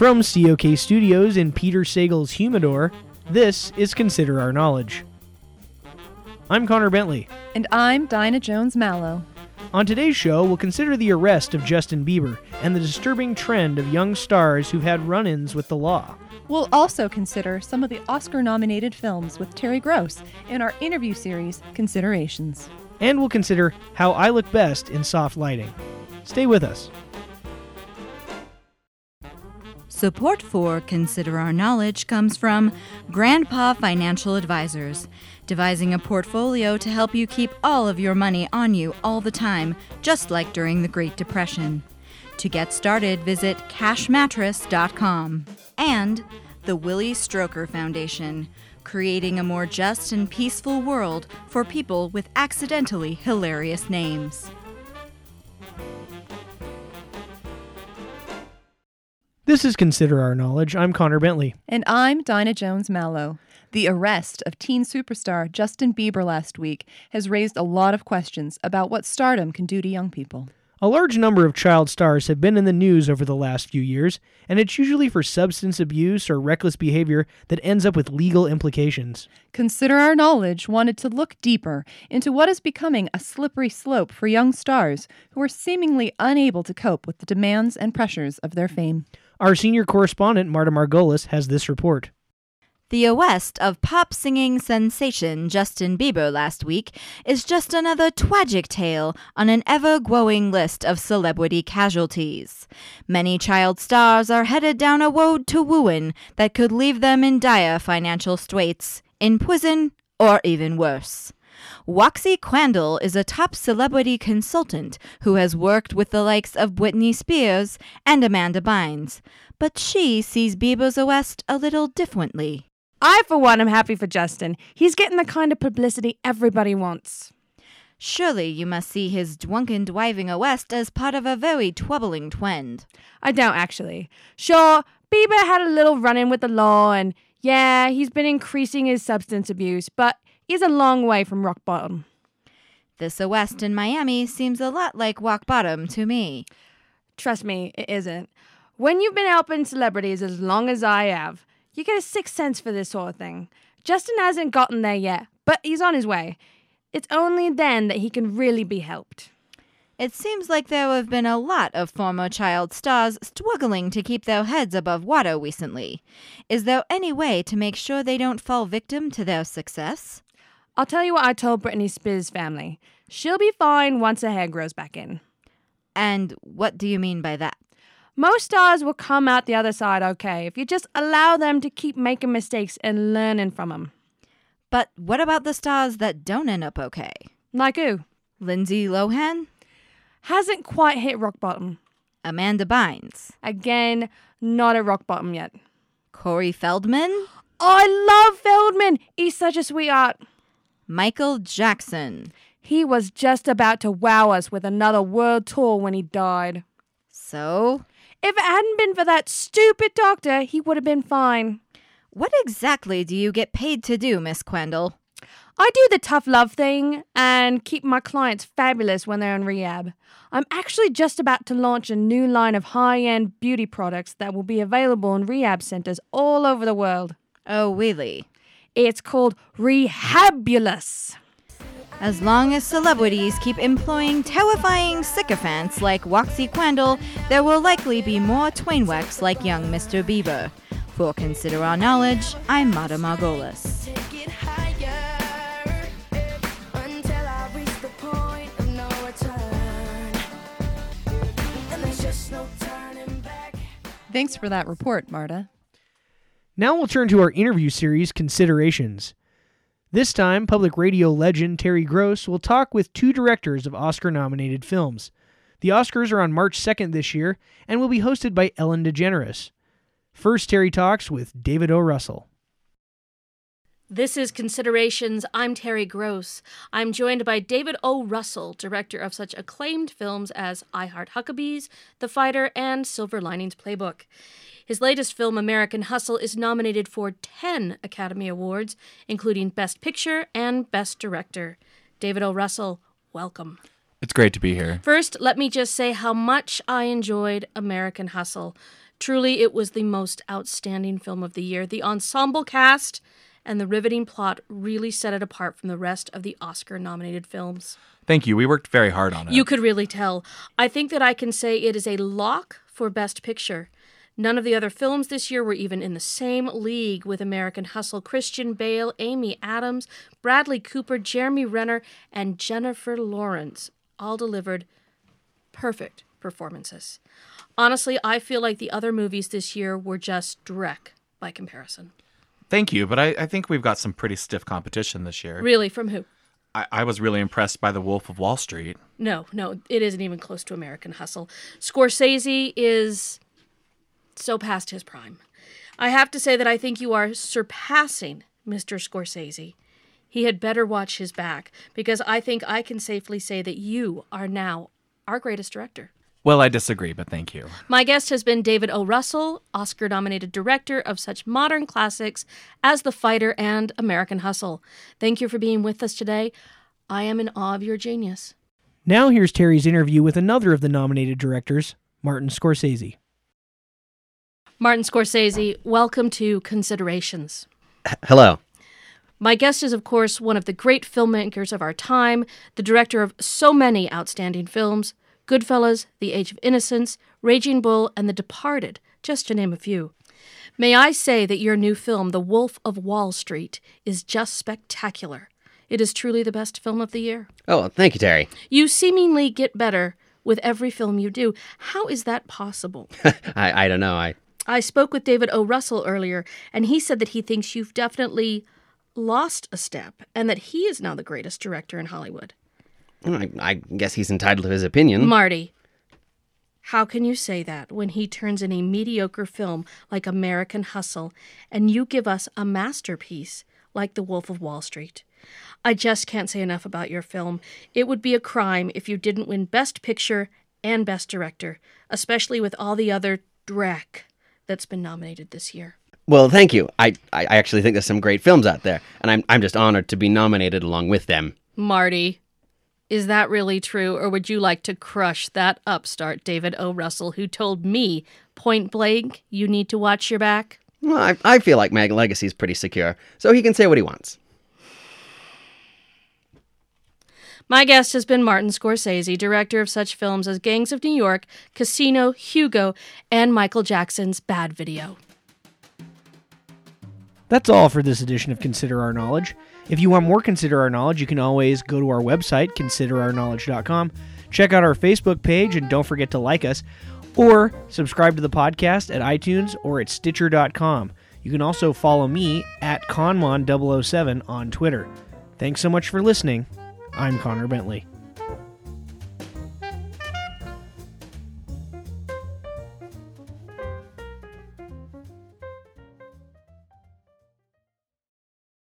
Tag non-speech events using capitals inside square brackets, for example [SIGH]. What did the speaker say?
From COK Studios in Peter Sagal's Humidor, this is Consider Our Knowledge. I'm Connor Bentley. And I'm Dinah Jones Mallow. On today's show, we'll consider the arrest of Justin Bieber and the disturbing trend of young stars who've had run ins with the law. We'll also consider some of the Oscar nominated films with Terry Gross in our interview series, Considerations. And we'll consider how I look best in soft lighting. Stay with us. Support for Consider Our Knowledge comes from Grandpa Financial Advisors, devising a portfolio to help you keep all of your money on you all the time, just like during the Great Depression. To get started, visit cashmattress.com. And the Willie Stroker Foundation, creating a more just and peaceful world for people with accidentally hilarious names. This is Consider Our Knowledge. I'm Connor Bentley. And I'm Dinah Jones Mallow. The arrest of teen superstar Justin Bieber last week has raised a lot of questions about what stardom can do to young people. A large number of child stars have been in the news over the last few years, and it's usually for substance abuse or reckless behavior that ends up with legal implications. Consider Our Knowledge wanted to look deeper into what is becoming a slippery slope for young stars who are seemingly unable to cope with the demands and pressures of their fame. Our senior correspondent, Marta Margolis, has this report. The arrest of pop singing sensation Justin Bieber last week is just another tragic tale on an ever growing list of celebrity casualties. Many child stars are headed down a road to ruin that could leave them in dire financial straits, in prison, or even worse. Roxy Crandall is a top celebrity consultant who has worked with the likes of Britney Spears and Amanda Bynes, but she sees Bieber's arrest a little differently. I, for one, am happy for Justin. He's getting the kind of publicity everybody wants. Surely you must see his drunken driving arrest as part of a very troubling trend. I don't actually. Sure, Bieber had a little run in with the law, and yeah, he's been increasing his substance abuse, but he's a long way from rock bottom. This a West in Miami seems a lot like rock bottom to me. Trust me, it isn't. When you've been helping celebrities as long as I have, you get a sixth sense for this sort of thing. Justin hasn't gotten there yet, but he's on his way. It's only then that he can really be helped. It seems like there have been a lot of former child stars struggling to keep their heads above water recently. Is there any way to make sure they don't fall victim to their success? I'll tell you what I told Britney Spears' family. She'll be fine once her hair grows back in. And what do you mean by that? Most stars will come out the other side okay if you just allow them to keep making mistakes and learning from them. But what about the stars that don't end up okay? Like who? Lindsay Lohan? Hasn't quite hit rock bottom. Amanda Bynes? Again, not at rock bottom yet. Corey Feldman? I love Feldman. He's such a sweetheart. Michael Jackson? He was just about to wow us with another world tour when he died. So? If it hadn't been for that stupid doctor, he would have been fine. What exactly do you get paid to do, Miss Crandall? I do the tough love thing and keep my clients fabulous when they're in rehab. I'm actually just about to launch a new line of high end beauty products that will be available in rehab centers all over the world. Oh, really? It's called Rehabulous. As long as celebrities keep employing terrifying sycophants like Roxy Crandall, there will likely be more Twainwecks like young Mr. Bieber. For Consider Our Knowledge, I'm Marta Margolis. Thanks for that report, Marta. Now we'll turn to our interview series, Considerations. This time, public radio legend Terry Gross will talk with two directors of Oscar nominated films. The Oscars are on March 2nd this year and will be hosted by Ellen DeGeneres. First, Terry talks with David O. Russell. This is Considerations. I'm Terry Gross. I'm joined by David O. Russell, director of such acclaimed films as I Heart Huckabees, The Fighter, and Silver Linings Playbook. His latest film, American Hustle, is nominated for 10 Academy Awards, including Best Picture and Best Director. David O. Russell, welcome. It's great to be here. First, let me just say how much I enjoyed American Hustle. Truly, it was the most outstanding film of the year. The ensemble cast and the riveting plot really set it apart from the rest of the Oscar nominated films. Thank you. We worked very hard on it. You could really tell. I think that I can say it is a lock for Best Picture. None of the other films this year were even in the same league with American Hustle. Christian Bale, Amy Adams, Bradley Cooper, Jeremy Renner, and Jennifer Lawrence all delivered perfect performances. Honestly, I feel like the other movies this year were just dreck by comparison. Thank you, but I, I think we've got some pretty stiff competition this year. Really, from who? I, I was really impressed by The Wolf of Wall Street. No, no, it isn't even close to American Hustle. Scorsese is so past his prime. I have to say that I think you are surpassing Mr. Scorsese. He had better watch his back because I think I can safely say that you are now our greatest director. Well, I disagree, but thank you. My guest has been David O. Russell, Oscar nominated director of such modern classics as The Fighter and American Hustle. Thank you for being with us today. I am in awe of your genius. Now here's Terry's interview with another of the nominated directors, Martin Scorsese. Martin Scorsese, welcome to Considerations. Hello. My guest is, of course, one of the great filmmakers of our time, the director of so many outstanding films Goodfellas, The Age of Innocence, Raging Bull, and The Departed, just to name a few. May I say that your new film, The Wolf of Wall Street, is just spectacular. It is truly the best film of the year. Oh, thank you, Terry. You seemingly get better with every film you do. How is that possible? [LAUGHS] I, I don't know. I I spoke with David O. Russell earlier, and he said that he thinks you've definitely lost a step and that he is now the greatest director in Hollywood. I, I guess he's entitled to his opinion. Marty, how can you say that when he turns in a mediocre film like American Hustle and you give us a masterpiece like The Wolf of Wall Street? I just can't say enough about your film. It would be a crime if you didn't win Best Picture and Best Director, especially with all the other dreck that's been nominated this year. well, thank you. I, I I actually think there's some great films out there, and I'm I'm just honored to be nominated along with them. Marty, is that really true, or would you like to crush that upstart David O. Russell who told me point blank you need to watch your back? Well, I, I feel like my legacy is pretty secure, so he can say what he wants. My guest has been Martin Scorsese, director of such films as Gangs of New York, Casino, Hugo, and Michael Jackson's Bad Video. That's all for this edition of Consider Our Knowledge. If you want more Consider Our Knowledge, you can always go to our website, considerourknowledge.com, check out our Facebook page, and don't forget to like us, or subscribe to the podcast at iTunes or at Stitcher.com. You can also follow me at Conmon007 on Twitter. Thanks so much for listening. I'm Connor Bentley.